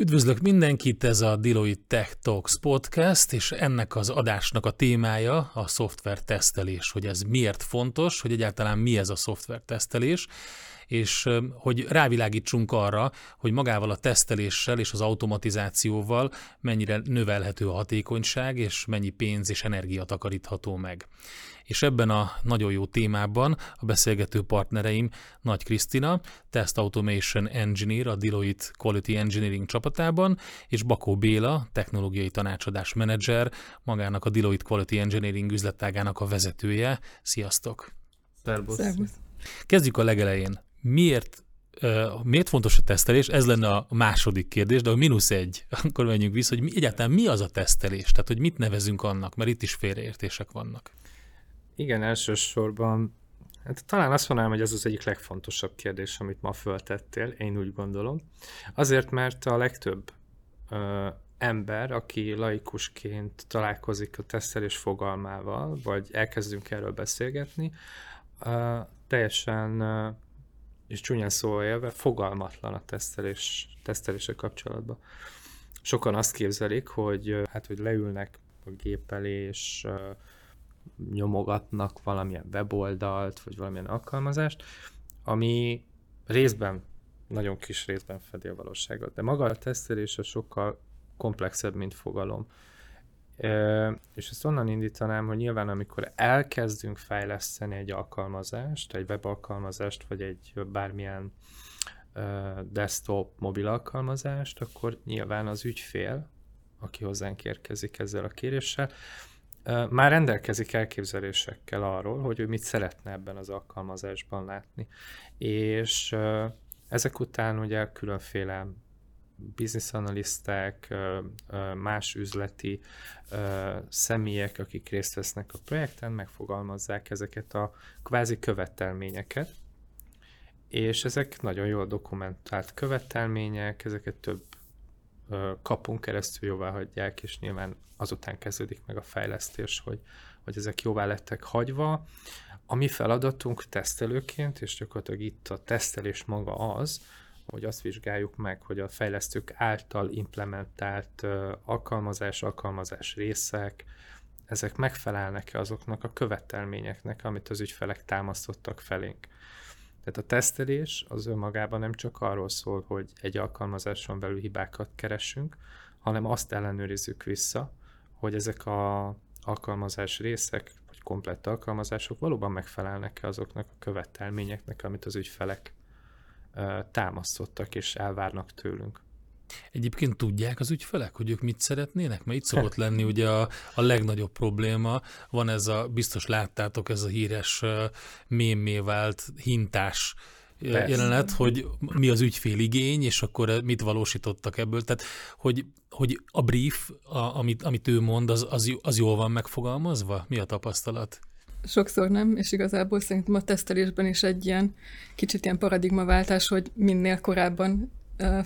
Üdvözlök mindenkit, ez a Deloitte Tech Talks podcast, és ennek az adásnak a témája a szoftver tesztelés, hogy ez miért fontos, hogy egyáltalán mi ez a szoftver tesztelés, és hogy rávilágítsunk arra, hogy magával a teszteléssel és az automatizációval mennyire növelhető a hatékonyság, és mennyi pénz és energia takarítható meg. És ebben a nagyon jó témában a beszélgető partnereim Nagy Krisztina, Test Automation Engineer a Deloitte Quality Engineering csapatában, és Bakó Béla, technológiai tanácsadás menedzser, magának a Deloitte Quality Engineering üzletágának a vezetője. Sziasztok! Szervusz! Szervusz. Kezdjük a legelején miért miért fontos a tesztelés? Ez lenne a második kérdés, de a mínusz egy, akkor menjünk vissza, hogy mi, egyáltalán mi az a tesztelés? Tehát, hogy mit nevezünk annak, mert itt is félreértések vannak. Igen, elsősorban hát talán azt mondanám, hogy ez az egyik legfontosabb kérdés, amit ma föltettél, én úgy gondolom. Azért, mert a legtöbb uh, ember, aki laikusként találkozik a tesztelés fogalmával, vagy elkezdünk erről beszélgetni, uh, teljesen uh, és csúnyán szóval élve fogalmatlan a tesztelés, tesztelése kapcsolatban. Sokan azt képzelik, hogy hát, hogy leülnek a gép elé, és uh, nyomogatnak valamilyen weboldalt, vagy valamilyen alkalmazást, ami részben, nagyon kis részben fedi a valóságot. De maga a tesztelés a sokkal komplexebb, mint fogalom. És ezt onnan indítanám, hogy nyilván amikor elkezdünk fejleszteni egy alkalmazást, egy webalkalmazást, vagy egy bármilyen desktop mobil alkalmazást, akkor nyilván az ügyfél, aki hozzánk érkezik ezzel a kéréssel, már rendelkezik elképzelésekkel arról, hogy ő mit szeretne ebben az alkalmazásban látni. És ezek után ugye különféle business analiszták, más üzleti személyek, akik részt vesznek a projekten, megfogalmazzák ezeket a kvázi követelményeket, és ezek nagyon jól dokumentált követelmények, ezeket több kapunk keresztül jóvá hagyják, és nyilván azután kezdődik meg a fejlesztés, hogy, hogy ezek jóvá lettek hagyva. A mi feladatunk tesztelőként, és gyakorlatilag itt a tesztelés maga az, hogy azt vizsgáljuk meg, hogy a fejlesztők által implementált alkalmazás, alkalmazás részek, ezek megfelelnek-e azoknak a követelményeknek, amit az ügyfelek támasztottak felénk. Tehát a tesztelés az önmagában nem csak arról szól, hogy egy alkalmazáson belül hibákat keresünk, hanem azt ellenőrizzük vissza, hogy ezek a alkalmazás részek, vagy komplett alkalmazások valóban megfelelnek-e azoknak a követelményeknek, amit az ügyfelek támasztottak és elvárnak tőlünk. Egyébként tudják az ügyfelek, hogy ők mit szeretnének? Mert itt szokott lenni ugye a, a legnagyobb probléma. Van ez a, biztos láttátok, ez a híres mémé vált hintás Persze. jelenet, hogy mi az ügyfél igény, és akkor mit valósítottak ebből. Tehát, hogy, hogy a brief, a, amit, amit ő mond, az, az, az jól van megfogalmazva? Mi a tapasztalat? sokszor nem, és igazából szerintem a tesztelésben is egy ilyen kicsit ilyen paradigmaváltás, hogy minél korábban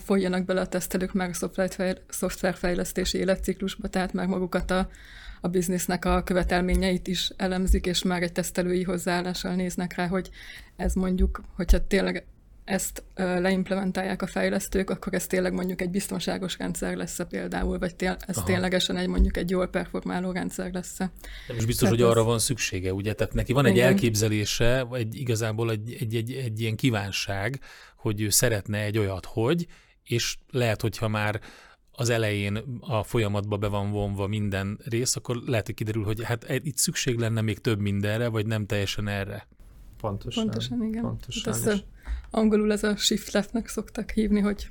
folyjanak bele a tesztelők már a szoftverfejlesztési életciklusba, tehát már magukat a, a biznisznek a követelményeit is elemzik, és már egy tesztelői hozzáállással néznek rá, hogy ez mondjuk, hogyha tényleg ezt leimplementálják a fejlesztők, akkor ez tényleg mondjuk egy biztonságos rendszer lesz -e például, vagy tél, ez Aha. ténylegesen egy mondjuk egy jól performáló rendszer lesz -e. Nem is biztos, Tehát hogy ez... arra van szüksége, ugye? Tehát neki van egy Igen. elképzelése, vagy igazából egy, egy, egy, egy ilyen kívánság, hogy ő szeretne egy olyat, hogy, és lehet, hogyha már az elején a folyamatba be van vonva minden rész, akkor lehet, hogy kiderül, hogy hát itt szükség lenne még több mindenre, vagy nem teljesen erre. Pontosan. Pontosan, igen. Pontosan. Hát ezt angolul ez a shift leftnek szoktak hívni, hogy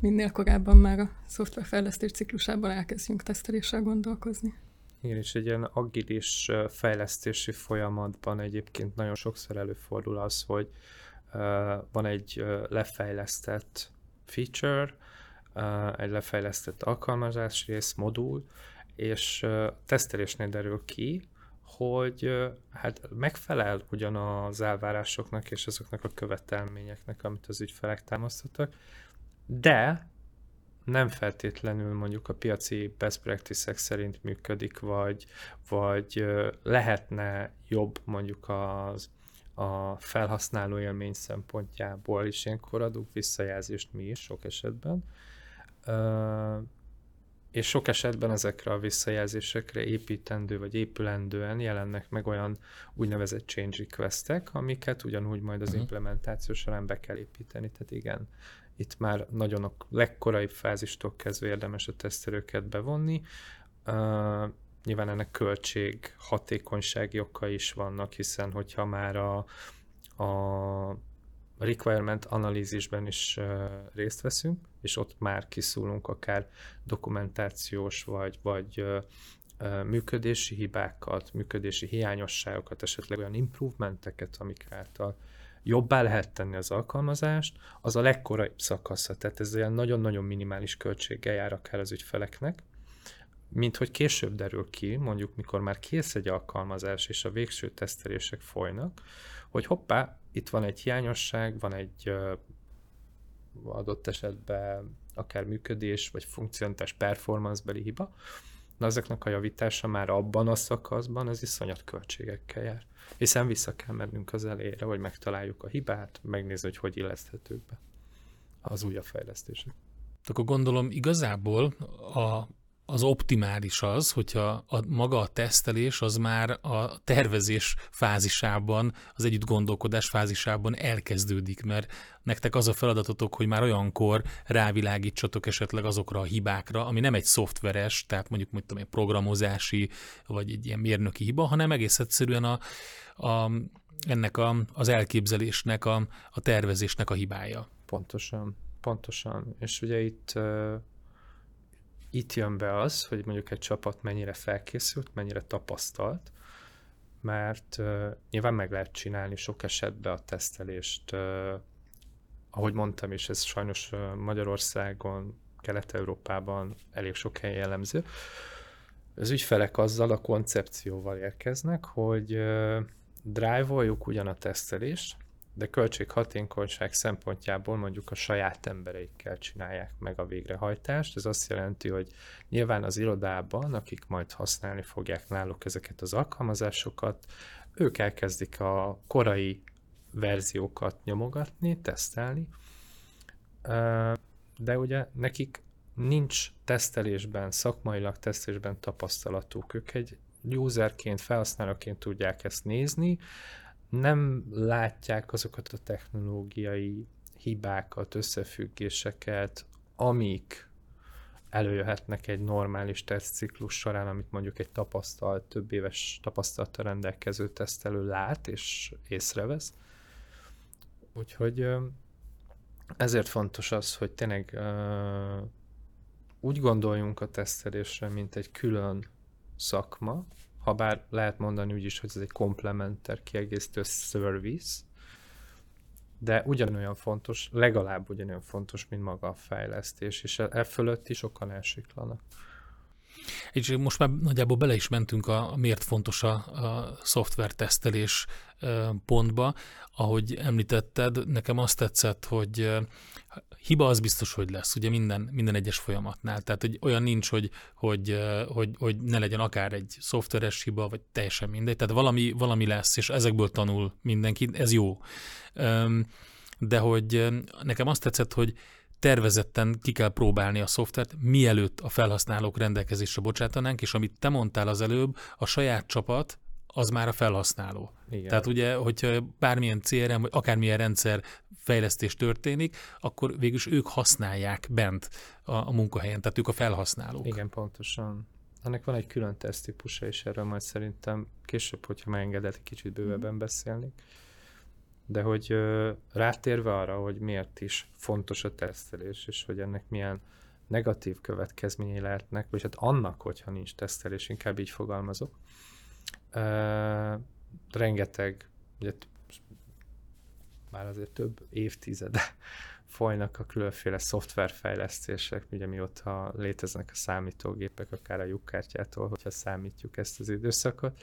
minél korábban már a szoftverfejlesztés ciklusában elkezdjünk teszteléssel gondolkozni. Igen, és egy ilyen agilis fejlesztési folyamatban egyébként nagyon sokszor előfordul az, hogy van egy lefejlesztett feature, egy lefejlesztett alkalmazás rész, modul, és tesztelésnél derül ki, hogy hát megfelel ugyan az elvárásoknak és azoknak a követelményeknek, amit az ügyfelek támasztottak, de nem feltétlenül mondjuk a piaci best practices szerint működik, vagy, vagy lehetne jobb mondjuk az, a felhasználó élmény szempontjából is ilyenkor adunk visszajelzést mi is sok esetben, és sok esetben ezekre a visszajelzésekre építendő vagy épülendően jelennek meg olyan úgynevezett change requestek, amiket ugyanúgy majd az uh-huh. implementáció során be kell építeni. Tehát igen, itt már nagyon a legkoraibb fázistól kezdve érdemes a tesztelőket bevonni. Nyilván ennek költség, hatékonysági okai is vannak, hiszen hogyha már a, a requirement analízisben is részt veszünk, és ott már kiszúlunk akár dokumentációs vagy, vagy működési hibákat, működési hiányosságokat, esetleg olyan improvementeket, amik által jobbá lehet tenni az alkalmazást, az a legkoraibb szakasza. Tehát ez ilyen nagyon-nagyon minimális költséggel jár akár az ügyfeleknek, mint hogy később derül ki, mondjuk mikor már kész egy alkalmazás, és a végső tesztelések folynak, hogy hoppá, itt van egy hiányosság, van egy adott esetben akár működés, vagy funkcionális performance-beli hiba, na ezeknek a javítása már abban a szakaszban az iszonyat költségekkel jár. Hiszen vissza kell mennünk az elére, hogy megtaláljuk a hibát, megnézni, hogy hogy illeszthetők be az újabb fejlesztések. Akkor gondolom igazából a az optimális az, hogyha a, maga a tesztelés az már a tervezés fázisában, az együtt gondolkodás fázisában elkezdődik, mert nektek az a feladatotok, hogy már olyankor rávilágítsatok esetleg azokra a hibákra, ami nem egy szoftveres, tehát mondjuk mondtam, egy programozási, vagy egy ilyen mérnöki hiba, hanem egész egyszerűen a, a, ennek a, az elképzelésnek, a, a tervezésnek a hibája. Pontosan, pontosan. És ugye itt itt jön be az, hogy mondjuk egy csapat mennyire felkészült, mennyire tapasztalt, mert uh, nyilván meg lehet csinálni sok esetben a tesztelést, uh, ahogy mondtam is, ez sajnos Magyarországon, Kelet-Európában elég sok helyen jellemző. Az ügyfelek azzal a koncepcióval érkeznek, hogy uh, drive-oljuk ugyan a tesztelést, de költséghatékonyság szempontjából mondjuk a saját embereikkel csinálják meg a végrehajtást. Ez azt jelenti, hogy nyilván az irodában, akik majd használni fogják náluk ezeket az alkalmazásokat, ők elkezdik a korai verziókat nyomogatni, tesztelni, de ugye nekik nincs tesztelésben, szakmailag tesztelésben tapasztalatuk. Ők egy userként, felhasználóként tudják ezt nézni, nem látják azokat a technológiai hibákat, összefüggéseket, amik előjöhetnek egy normális tesztciklus során, amit mondjuk egy tapasztalt, több éves tapasztalattal rendelkező tesztelő lát és észrevesz. Úgyhogy ezért fontos az, hogy tényleg úgy gondoljunk a tesztelésre, mint egy külön szakma, ha bár lehet mondani úgy is, hogy ez egy komplementer kiegészítő service, de ugyanolyan fontos, legalább ugyanolyan fontos, mint maga a fejlesztés, és e, e fölött is sokan elsiklanak. És most már nagyjából bele is mentünk a, miért fontos a, a szoftvertesztelés pontba. Ahogy említetted, nekem azt tetszett, hogy hiba az biztos, hogy lesz, ugye minden, minden egyes folyamatnál. Tehát, hogy olyan nincs, hogy, hogy, hogy, hogy ne legyen akár egy szoftveres hiba, vagy teljesen mindegy. Tehát valami, valami lesz, és ezekből tanul mindenki, ez jó. De hogy nekem azt tetszett, hogy tervezetten ki kell próbálni a szoftvert, mielőtt a felhasználók rendelkezésre bocsátanánk, és amit te mondtál az előbb, a saját csapat az már a felhasználó. Igen. Tehát ugye, hogyha bármilyen CRM, vagy akármilyen rendszer fejlesztés történik, akkor végülis ők használják bent a, a munkahelyen, tehát ők a felhasználók. Igen, pontosan. Ennek van egy külön teszttípusa, és erről majd szerintem később, hogyha megengedett, egy kicsit bővebben beszélni. De hogy rátérve arra, hogy miért is fontos a tesztelés, és hogy ennek milyen negatív következményei lehetnek, vagy hát annak, hogyha nincs tesztelés, inkább így fogalmazok. Rengeteg, ugye már azért több évtizede folynak a különféle szoftverfejlesztések, ugye mióta léteznek a számítógépek, akár a lyukkártyától, hogyha számítjuk ezt az időszakot.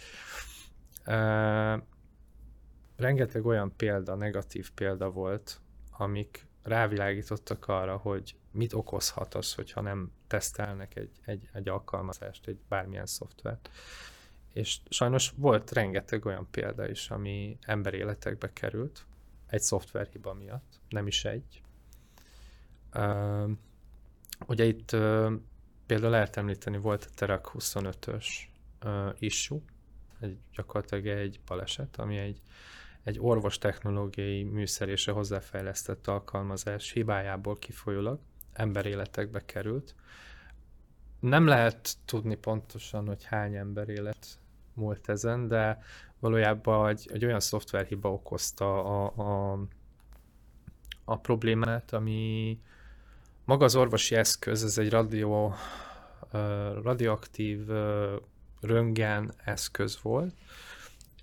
Rengeteg olyan példa, negatív példa volt, amik rávilágítottak arra, hogy mit okozhat az, hogyha nem tesztelnek egy, egy, egy alkalmazást, egy bármilyen szoftvert. És sajnos volt rengeteg olyan példa is, ami emberéletekbe került, egy szoftverhiba miatt, nem is egy. ugye itt ö, például lehet említeni, volt a Terak 25-ös ö, issue, egy, gyakorlatilag egy baleset, ami egy, egy orvos technológiai műszerése hozzáfejlesztett alkalmazás hibájából kifolyólag emberéletekbe került. Nem lehet tudni pontosan, hogy hány ember élet múlt ezen, de valójában egy, egy olyan szoftverhiba okozta a, a, a problémát, ami maga az orvosi eszköz, ez egy radio, radioaktív röntgen eszköz volt,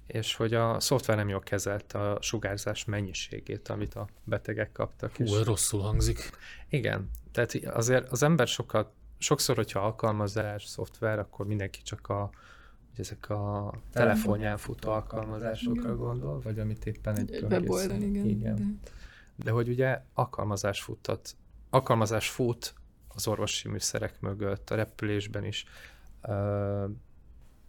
és hogy a szoftver nem jól kezelte a sugárzás mennyiségét, amit a betegek kaptak. Hú, és... rosszul hangzik. Igen, tehát azért az ember sokat, sokszor, hogyha alkalmazás, szoftver, akkor mindenki csak a hogy ezek a telefonján futó alkalmazásokra gondol, vagy amit éppen egy, egy weboldal, igen. igen. De... de hogy ugye alkalmazás futtat, alkalmazás fut az orvosi műszerek mögött, a repülésben is,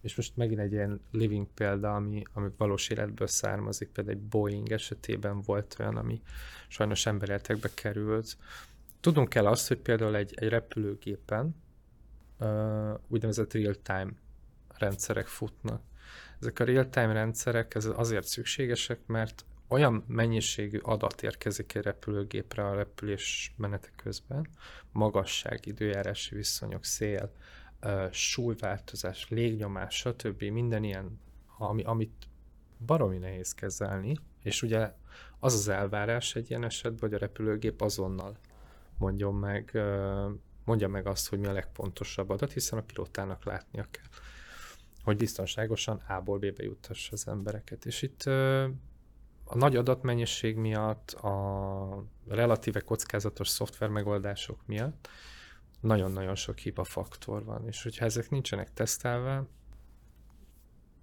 és most megint egy ilyen living példa, ami, ami valós életből származik, például egy Boeing esetében volt olyan, ami sajnos emberéletekbe került. Tudunk kell azt, hogy például egy, egy repülőgépen uh, úgynevezett real-time rendszerek futnak. Ezek a real-time rendszerek ez azért szükségesek, mert olyan mennyiségű adat érkezik egy repülőgépre a repülés menete közben, magasság, időjárási viszonyok, szél, súlyváltozás, légnyomás, stb. minden ilyen, ami, amit baromi nehéz kezelni, és ugye az az elvárás egy ilyen esetben, hogy a repülőgép azonnal mondjon meg, mondja meg azt, hogy mi a legpontosabb adat, hiszen a pilótának látnia kell hogy biztonságosan A-ból B-be juttassa az embereket. És itt a nagy adatmennyiség miatt, a relatíve kockázatos szoftver megoldások miatt nagyon-nagyon sok hiba faktor van, és hogyha ezek nincsenek tesztelve,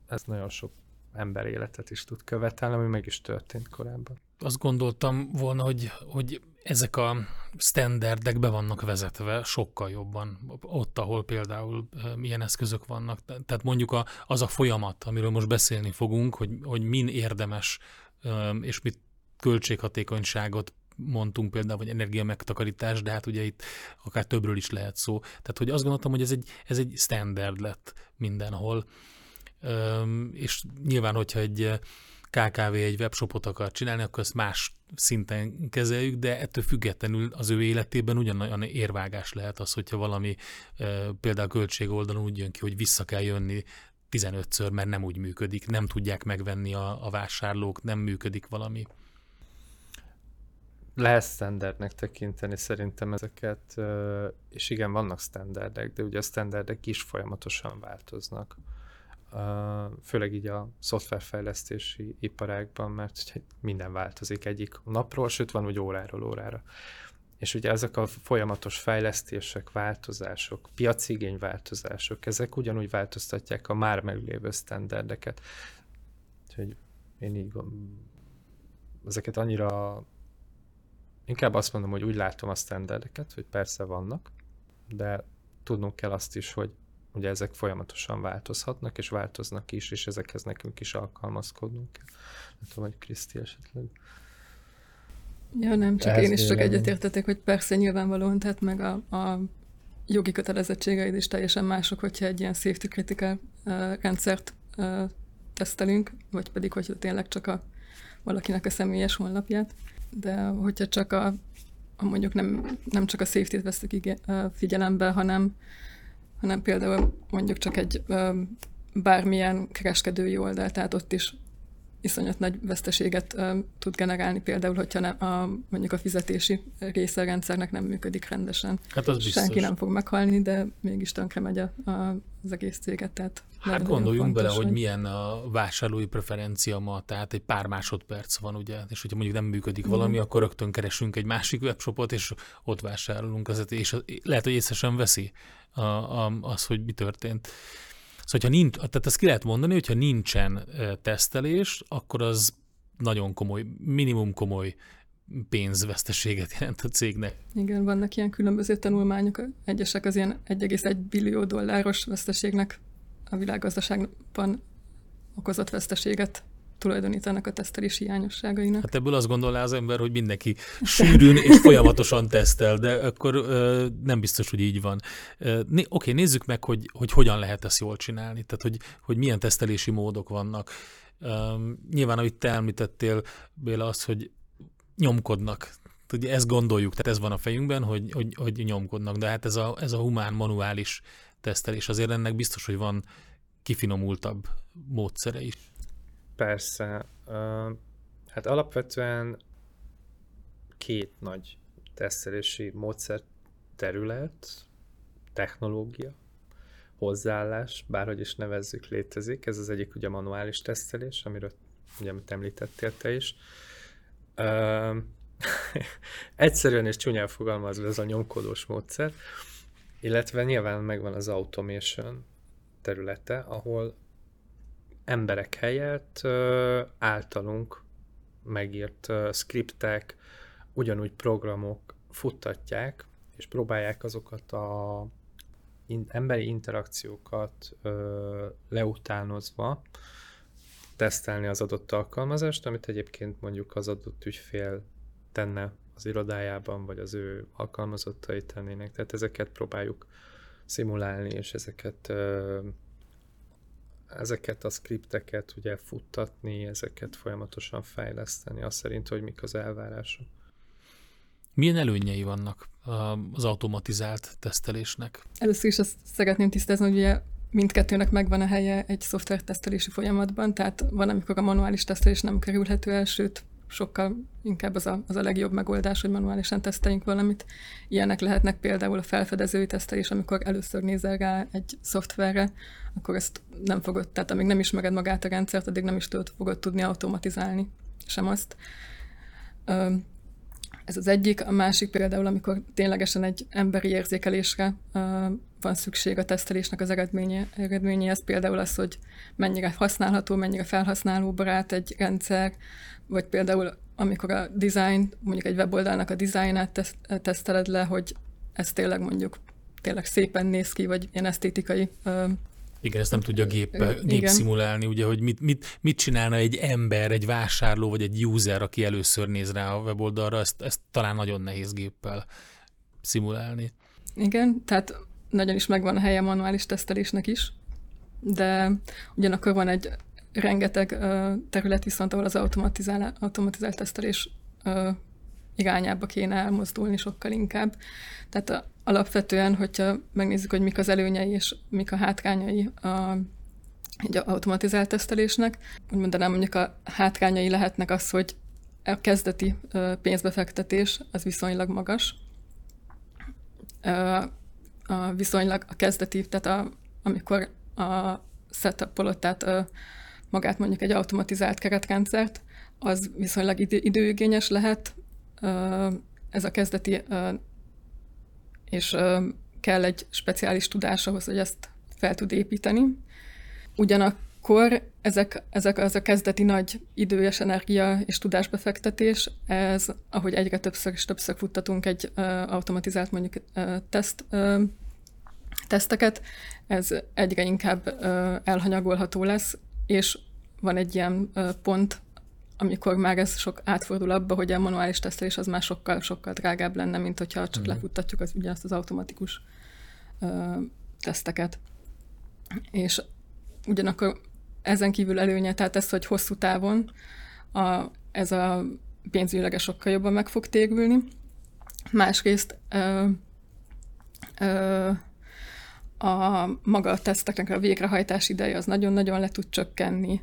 ez nagyon sok ember életet is tud követelni, ami meg is történt korábban. Azt gondoltam volna, hogy, hogy ezek a standardek be vannak vezetve sokkal jobban, ott, ahol például milyen eszközök vannak. Tehát mondjuk a, az a folyamat, amiről most beszélni fogunk, hogy, hogy min érdemes, és mit költséghatékonyságot mondtunk például, vagy energia megtakarítás, de hát ugye itt akár többről is lehet szó. Tehát, hogy azt gondoltam, hogy ez egy, ez egy standard lett mindenhol. És nyilván, hogyha egy KKV egy webshopot akar csinálni, akkor ezt más szinten kezeljük, de ettől függetlenül az ő életében ugyanolyan érvágás lehet az, hogyha valami például költség oldalon úgy jön ki, hogy vissza kell jönni 15-ször, mert nem úgy működik, nem tudják megvenni a, a vásárlók, nem működik valami. Lehet standardnek tekinteni szerintem ezeket, és igen, vannak standardek, de ugye a standardek is folyamatosan változnak főleg így a szoftverfejlesztési iparágban, mert minden változik egyik napról, sőt van úgy óráról órára. És ugye ezek a folyamatos fejlesztések, változások, piaci változások, ezek ugyanúgy változtatják a már meglévő sztenderdeket. Úgyhogy én így ezeket annyira inkább azt mondom, hogy úgy látom a sztenderdeket, hogy persze vannak, de tudnunk kell azt is, hogy ugye ezek folyamatosan változhatnak, és változnak is, és ezekhez nekünk is alkalmazkodnunk kell. Nem tudom, hogy Kriszti esetleg. Ja, nem, csak Ehhez én is csak egyetértetek, hogy persze nyilvánvalóan, tehát meg a, a jogi kötelezettségeid is teljesen mások, hogyha egy ilyen safety critical uh, rendszert uh, tesztelünk, vagy pedig, hogyha tényleg csak a valakinek a személyes honlapját. De hogyha csak a, a mondjuk nem, nem csak a safety-t vesztük figyelembe, hanem hanem például mondjuk csak egy bármilyen kereskedői oldal, tehát ott is iszonyat nagy veszteséget tud generálni, például, hogyha nem, a, mondjuk a fizetési része a rendszernek nem működik rendesen. Hát az biztos. Senki nem fog meghalni, de mégis tönkre megy a, a, az egész céget. Tehát hát gondoljunk fontos, bele, hogy milyen a vásárlói preferencia ma, tehát egy pár másodperc van, ugye, és hogyha mondjuk nem működik valami, mm. akkor rögtön keresünk egy másik webshopot, és ott vásárolunk, és lehet, hogy észre sem veszi a, a, az, hogy mi történt. Szóval, ha nincs, tehát ezt ki lehet mondani, hogyha nincsen tesztelés, akkor az nagyon komoly, minimum komoly pénzveszteséget jelent a cégnek. Igen, vannak ilyen különböző tanulmányok, egyesek az ilyen 1,1 billió dolláros veszteségnek a világgazdaságban okozott veszteséget tulajdonítanak a tesztelési hiányosságainak. Hát ebből azt gondolná az ember, hogy mindenki sűrűn és folyamatosan tesztel, de akkor ö, nem biztos, hogy így van. Oké, okay, nézzük meg, hogy, hogy hogyan lehet ezt jól csinálni, tehát hogy, hogy milyen tesztelési módok vannak. Um, nyilván, amit te említettél, Béla, az, hogy nyomkodnak. Ugye ezt gondoljuk, tehát ez van a fejünkben, hogy, hogy, hogy nyomkodnak, de hát ez a, ez a humán, manuális tesztelés, azért ennek biztos, hogy van kifinomultabb módszere is. Persze. Hát alapvetően két nagy tesztelési módszer terület, technológia, hozzáállás, bárhogy is nevezzük, létezik. Ez az egyik ugye manuális tesztelés, amiről ugye, amit említettél te is. Uh, egyszerűen és csúnyán fogalmazva ez a nyomkodós módszer, illetve nyilván megvan az automation területe, ahol emberek helyett általunk megírt skriptek, ugyanúgy programok futtatják, és próbálják azokat a emberi interakciókat ö, leutánozva tesztelni az adott alkalmazást, amit egyébként mondjuk az adott ügyfél tenne az irodájában, vagy az ő alkalmazottai tennének. Tehát ezeket próbáljuk szimulálni, és ezeket ezeket a skripteket ugye futtatni, ezeket folyamatosan fejleszteni, azt szerint, hogy mik az elvárások. Milyen előnyei vannak az automatizált tesztelésnek? Először is azt szeretném tisztázni, hogy ugye mindkettőnek megvan a helye egy szoftvertesztelési folyamatban, tehát van, amikor a manuális tesztelés nem kerülhető el, sőt, sokkal inkább az a, az a legjobb megoldás, hogy manuálisan teszteljünk valamit. Ilyenek lehetnek például a felfedezői tesztelés, amikor először nézel rá egy szoftverre, akkor ezt nem fogod, tehát amíg nem ismered magát a rendszert, addig nem is tudod, fogod tudni automatizálni, sem azt. Ez az egyik, a másik például, amikor ténylegesen egy emberi érzékelésre van szükség a tesztelésnek az eredménye, eredményéhez, például az, hogy mennyire használható, mennyire felhasználóbarát egy rendszer, vagy például amikor a design, mondjuk egy weboldalnak a dizájnát teszteled le, hogy ez tényleg mondjuk tényleg szépen néz ki, vagy ilyen esztétikai igen, ezt nem tudja gép, gép szimulálni, ugye, hogy mit, mit, mit csinálna egy ember, egy vásárló, vagy egy user, aki először néz rá a weboldalra, ezt, ezt talán nagyon nehéz géppel szimulálni. Igen, tehát nagyon is megvan a helye a manuális tesztelésnek is, de ugyanakkor van egy rengeteg uh, terület viszont, ahol az automatizál, automatizált tesztelés uh, irányába kéne elmozdulni sokkal inkább. Tehát a, alapvetően, hogyha megnézzük, hogy mik az előnyei és mik a hátrányai a, egy automatizált tesztelésnek, úgy mondanám, mondjuk a hátrányai lehetnek az, hogy a kezdeti pénzbefektetés az viszonylag magas. A viszonylag a kezdeti, tehát a, amikor a setupolod, tehát a, magát mondjuk egy automatizált keretrendszert, az viszonylag idő, időigényes lehet. Ez a kezdeti és kell egy speciális tudás ahhoz, hogy ezt fel tud építeni. Ugyanakkor ezek, ezek az a kezdeti nagy idős energia és tudásbefektetés, ez, ahogy egyre többször és többször futtatunk egy automatizált mondjuk teszt, teszteket, ez egyre inkább elhanyagolható lesz, és van egy ilyen pont, amikor már ez sok átfordul abba, hogy a manuális tesztelés az már sokkal, sokkal drágább lenne, mint hogyha csak uh-huh. lefuttatjuk az, ugyanazt az automatikus ö, teszteket. És ugyanakkor ezen kívül előnye, tehát ez, hogy hosszú távon a, ez a pénzügyileg sokkal jobban meg fog térülni. Másrészt ö, ö, a maga a teszteknek a végrehajtás ideje az nagyon-nagyon le tud csökkenni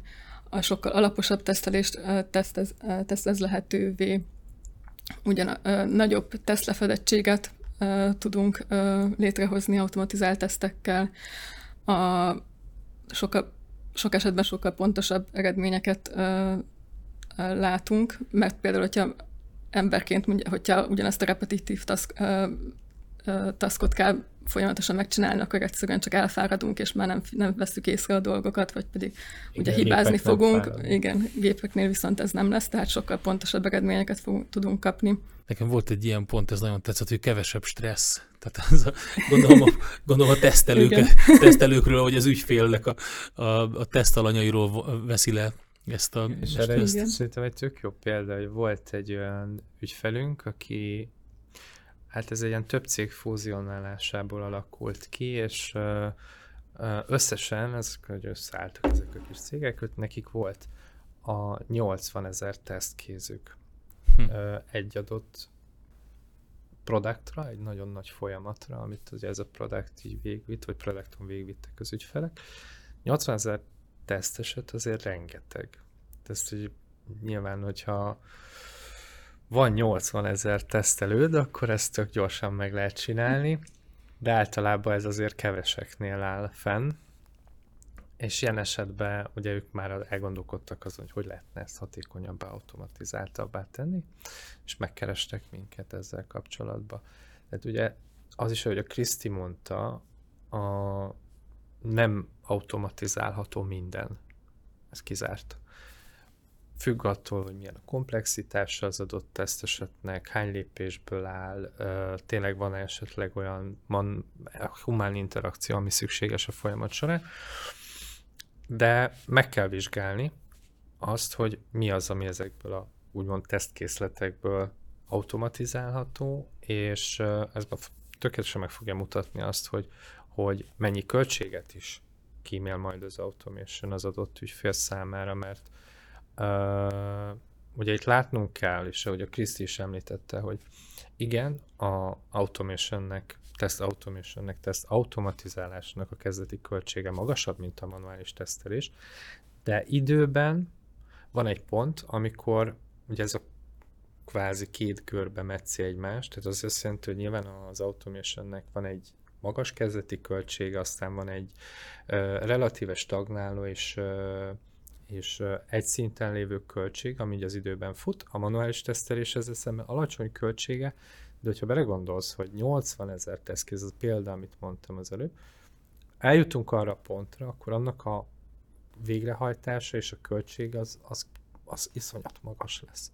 a sokkal alaposabb tesztelést tesztez, tesztez lehetővé, ugyan nagyobb tesztlefedettséget tudunk létrehozni automatizált tesztekkel, a sokkal, sok esetben sokkal pontosabb eredményeket látunk, mert például, hogyha emberként, hogyha ugyanazt a repetitív task, taskot kell folyamatosan megcsinálni, akkor egyszerűen csak elfáradunk, és már nem, nem veszük észre a dolgokat, vagy pedig igen, ugye hibázni fogunk. Igen, gépeknél viszont ez nem lesz, tehát sokkal pontosabb eredményeket fogunk, tudunk kapni. Nekem volt egy ilyen pont, ez nagyon tetszett, hogy kevesebb stressz. Tehát az a, gondolom, a, gondolom a tesztelők, tesztelőkről, hogy az ügyfélnek a, a, a tesztalanyairól veszi le ezt a... És erre ezt szerintem egy tök jó példa, hogy volt egy olyan ügyfelünk, aki hát ez egy ilyen több cég fúzionálásából alakult ki, és összesen, ezek, hogy összeálltak ezek a kis cégek, hogy nekik volt a 80 ezer tesztkézük hm. egy adott produktra, egy nagyon nagy folyamatra, amit ugye ez a produkt így végvitt, vagy produkton végvittek az ügyfelek. 80 ezer teszteset azért rengeteg. Ezt így nyilván, hogyha van 80 ezer tesztelőd, akkor ezt tök gyorsan meg lehet csinálni, de általában ez azért keveseknél áll fenn, és ilyen esetben ugye ők már elgondolkodtak azon, hogy hogy lehetne ezt hatékonyabbá, automatizáltabbá tenni, és megkerestek minket ezzel kapcsolatban. Tehát ugye az is, hogy a Kriszti mondta, a nem automatizálható minden. Ez kizárt. Függ attól, hogy milyen a komplexitása az adott tesztesetnek, hány lépésből áll, tényleg van esetleg olyan man, humán interakció, ami szükséges a folyamat során. De meg kell vizsgálni azt, hogy mi az, ami ezekből a úgymond tesztkészletekből automatizálható, és ez tökéletesen meg fogja mutatni azt, hogy, hogy mennyi költséget is kímél majd az automation az adott ügyfél számára, mert uh, ugye itt látnunk kell, és ahogy a Kriszti is említette, hogy igen, a automationnek teszt automationnek, teszt automatizálásnak a kezdeti költsége magasabb, mint a manuális tesztelés, de időben van egy pont, amikor ugye ez a kvázi két körbe metszi egymást, tehát az azt jelenti, hogy nyilván az automationnek van egy magas kezdeti költsége, aztán van egy uh, relatíve stagnáló és, uh, és egy szinten lévő költség, ami az időben fut. A manuális tesztelés ezzel szemben alacsony költsége, de hogyha belegondolsz, hogy 80 ezer tesztkéz, az példa, amit mondtam az előbb, eljutunk arra a pontra, akkor annak a végrehajtása és a költség az, az, az iszonyat magas lesz.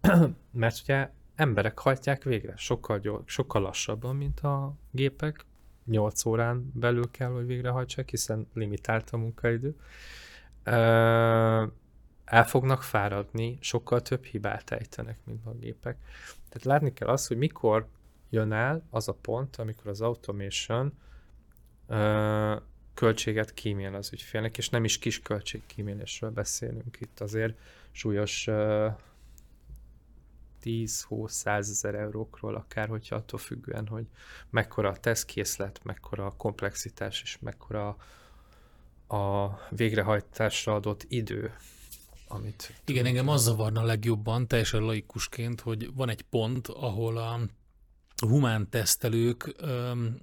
Mert ugye emberek hajtják végre, sokkal, gyors, sokkal lassabban, mint a gépek, 8 órán belül kell, hogy végrehajtsák, hiszen limitált a munkaidő. El fognak fáradni, sokkal több hibát ejtenek, mint a gépek. Tehát látni kell azt, hogy mikor jön el az a pont, amikor az automation ö, költséget kímél az ügyfélnek, és nem is kis költségkímélésről beszélünk itt, azért súlyos 10-20-100 ezer eurókról, akár hogyha attól függően, hogy mekkora a tesztkészlet, mekkora a komplexitás, és mekkora a végrehajtásra adott idő amit... Igen, engem az zavarna a legjobban, teljesen laikusként, hogy van egy pont, ahol a humán tesztelők öm,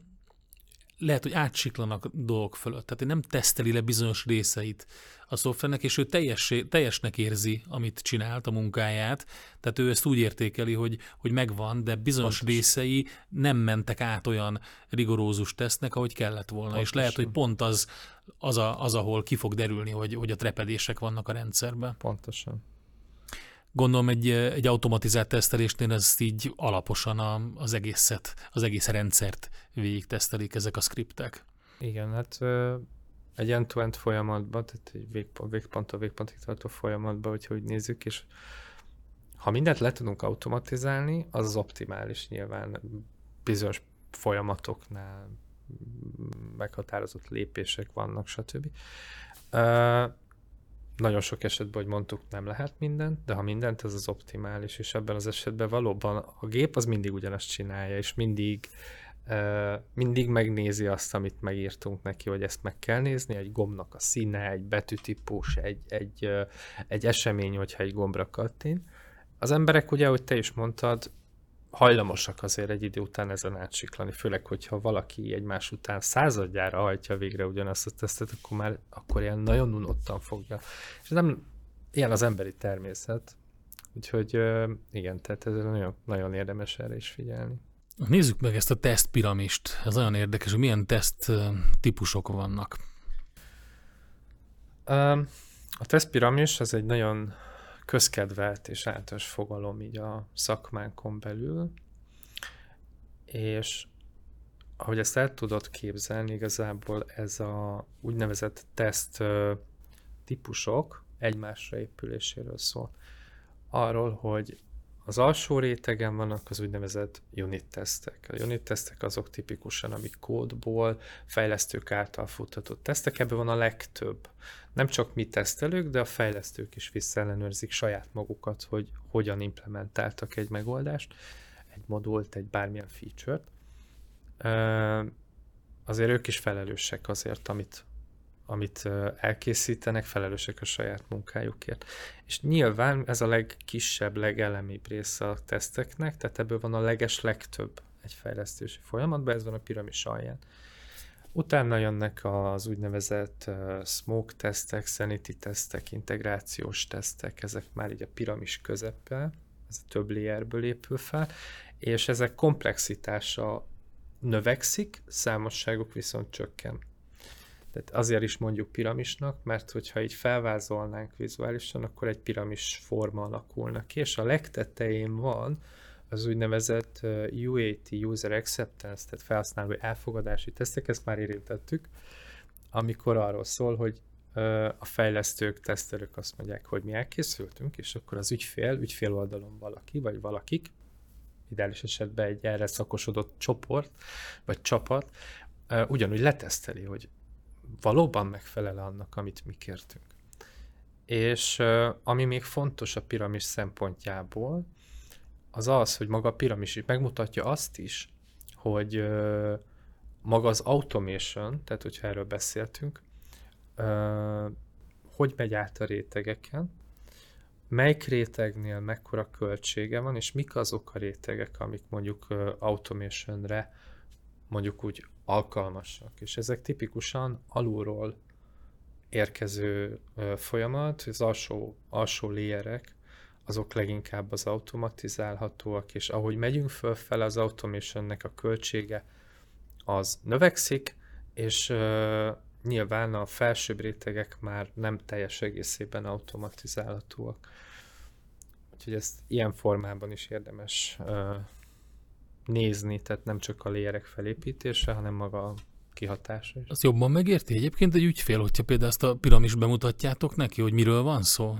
lehet, hogy átsiklanak dolgok fölött. Tehát nem teszteli le bizonyos részeit a szoftvernek, és ő teljes, teljesnek érzi, amit csinált, a munkáját. Tehát ő ezt úgy értékeli, hogy, hogy megvan, de bizonyos Pontos. részei nem mentek át olyan rigorózus tesznek, ahogy kellett volna. Pontosan. És lehet, hogy pont az, az, a, az, ahol ki fog derülni, hogy, hogy a trepedések vannak a rendszerben. Pontosan. Gondolom egy, egy automatizált tesztelésnél ezt így alaposan a, az egészet, az egész rendszert végig tesztelik ezek a skriptek. Igen, hát egy end-to-end folyamatban, tehát egy végpont, végponttól végpontig tartó folyamatban, hogyha úgy nézzük, és ha mindent le tudunk automatizálni, az az optimális nyilván bizonyos folyamatoknál meghatározott lépések vannak, stb. Uh, nagyon sok esetben, hogy mondtuk, nem lehet mindent, de ha mindent, ez az optimális, és ebben az esetben valóban a gép az mindig ugyanazt csinálja, és mindig mindig megnézi azt, amit megírtunk neki, hogy ezt meg kell nézni, egy gombnak a színe, egy betűtípus, egy, egy, egy esemény, hogyha egy gombra kattint. Az emberek ugye, ahogy te is mondtad, hajlamosak azért egy idő után ezen átsiklani, főleg, hogyha valaki egymás után századjára hajtja végre ugyanazt a tesztet, akkor már akkor ilyen nagyon unottan fogja. És nem ilyen az emberi természet. Úgyhogy igen, tehát ez nagyon, nagyon érdemes erre is figyelni. Nézzük meg ezt a tesztpiramist. Ez nagyon érdekes, hogy milyen teszt típusok vannak. A tesztpiramis az egy nagyon közkedvelt és általános fogalom így a szakmánkon belül, és ahogy ezt el tudod képzelni, igazából ez a úgynevezett teszt típusok, egymásra épüléséről szól. Arról, hogy az alsó rétegen vannak az úgynevezett unit tesztek. A unit tesztek azok tipikusan, amik kódból, fejlesztők által futtatott tesztek, ebből van a legtöbb. Nem csak mi tesztelők, de a fejlesztők is visszaellenőrzik saját magukat, hogy hogyan implementáltak egy megoldást, egy modult, egy bármilyen feature-t. Azért ők is felelősek azért, amit, amit elkészítenek, felelősek a saját munkájukért. És nyilván ez a legkisebb, legelemibb része a teszteknek, tehát ebből van a leges legtöbb egy fejlesztési folyamatban, ez van a piramis alján. Utána jönnek az úgynevezett smoke tesztek, sanity tesztek, integrációs tesztek, ezek már így a piramis közepe, ez a több layerből épül fel, és ezek komplexitása növekszik, számosságuk viszont csökken. Tehát azért is mondjuk piramisnak, mert hogyha így felvázolnánk vizuálisan, akkor egy piramis forma alakulna ki, és a legtetején van az úgynevezett UAT, User Acceptance, tehát felhasználó elfogadási tesztek, ezt már érintettük, amikor arról szól, hogy a fejlesztők, tesztelők azt mondják, hogy mi elkészültünk, és akkor az ügyfél, ügyfél oldalon valaki, vagy valakik, ideális esetben egy erre szakosodott csoport, vagy csapat, ugyanúgy leteszteli, hogy valóban megfelel annak, amit mi kértünk. És ami még fontos a piramis szempontjából, az az, hogy maga a piramis is megmutatja azt is, hogy maga az automation, tehát hogyha erről beszéltünk, hogy megy át a rétegeken, melyik rétegnél mekkora költsége van, és mik azok a rétegek, amik mondjuk automationre mondjuk úgy alkalmasak. És ezek tipikusan alulról érkező folyamat, az alsó, alsó layerek, azok leginkább az automatizálhatóak, és ahogy megyünk fölfele, az automationnek a költsége az növekszik, és nyilván a felsőbb rétegek már nem teljes egészében automatizálhatóak. Úgyhogy ezt ilyen formában is érdemes uh, nézni, tehát nem csak a léjerek felépítése, hanem maga a kihatása. Azt jobban megérti egyébként egy ügyfél, hogyha például ezt a piramis bemutatjátok neki, hogy miről van szó?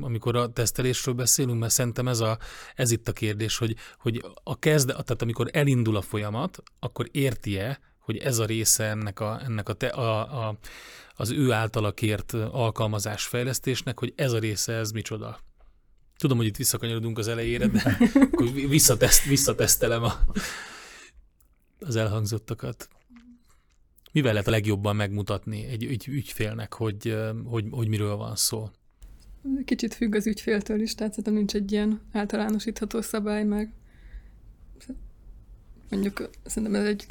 amikor a tesztelésről beszélünk, mert szerintem ez, a, ez itt a kérdés, hogy, hogy a kezde, tehát amikor elindul a folyamat, akkor érti-e, hogy ez a része ennek, a, ennek a, te, a, a, az ő általa kért alkalmazásfejlesztésnek, hogy ez a része ez micsoda. Tudom, hogy itt visszakanyarodunk az elejére, de akkor visszateszt, visszatesztelem a, az elhangzottakat. Mivel lehet a legjobban megmutatni egy ügy, ügyfélnek, hogy, hogy, hogy miről van szó? Kicsit függ az ügyféltől is, tehát szerintem nincs egy ilyen általánosítható szabály, meg mondjuk szerintem ez egy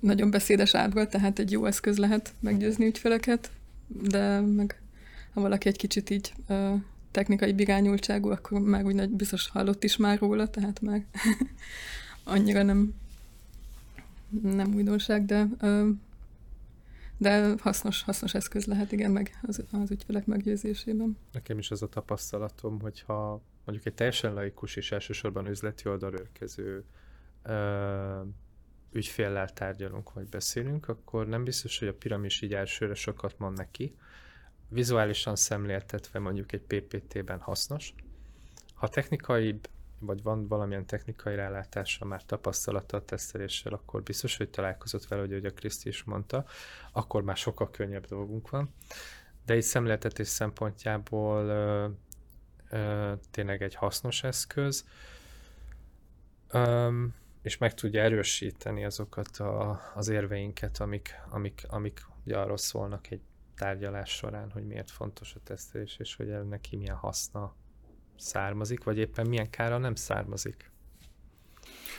nagyon beszédes ábra, tehát egy jó eszköz lehet meggyőzni ügyfeleket, de meg ha valaki egy kicsit így technikai bigányultságú, akkor már úgy biztos hallott is már róla, tehát már annyira nem, nem újdonság, de, de hasznos, hasznos eszköz lehet, igen, meg az, az ügyfelek meggyőzésében. Nekem is az a tapasztalatom, hogyha mondjuk egy teljesen laikus és elsősorban üzleti oldalról érkező ügyféllel tárgyalunk, vagy beszélünk, akkor nem biztos, hogy a piramis így elsőre sokat mond neki, vizuálisan szemléltetve mondjuk egy PPT-ben hasznos. Ha technikai, vagy van valamilyen technikai rálátása, már tapasztalata a teszteléssel, akkor biztos, hogy találkozott vele, hogy a Kriszti is mondta, akkor már sokkal könnyebb dolgunk van. De egy szemléltetés szempontjából ö, ö, tényleg egy hasznos eszköz, ö, és meg tudja erősíteni azokat a, az érveinket, amik, amik, amik ugye arról szólnak egy tárgyalás során, hogy miért fontos a tesztelés, és hogy ennek ki milyen haszna származik, vagy éppen milyen kára nem származik.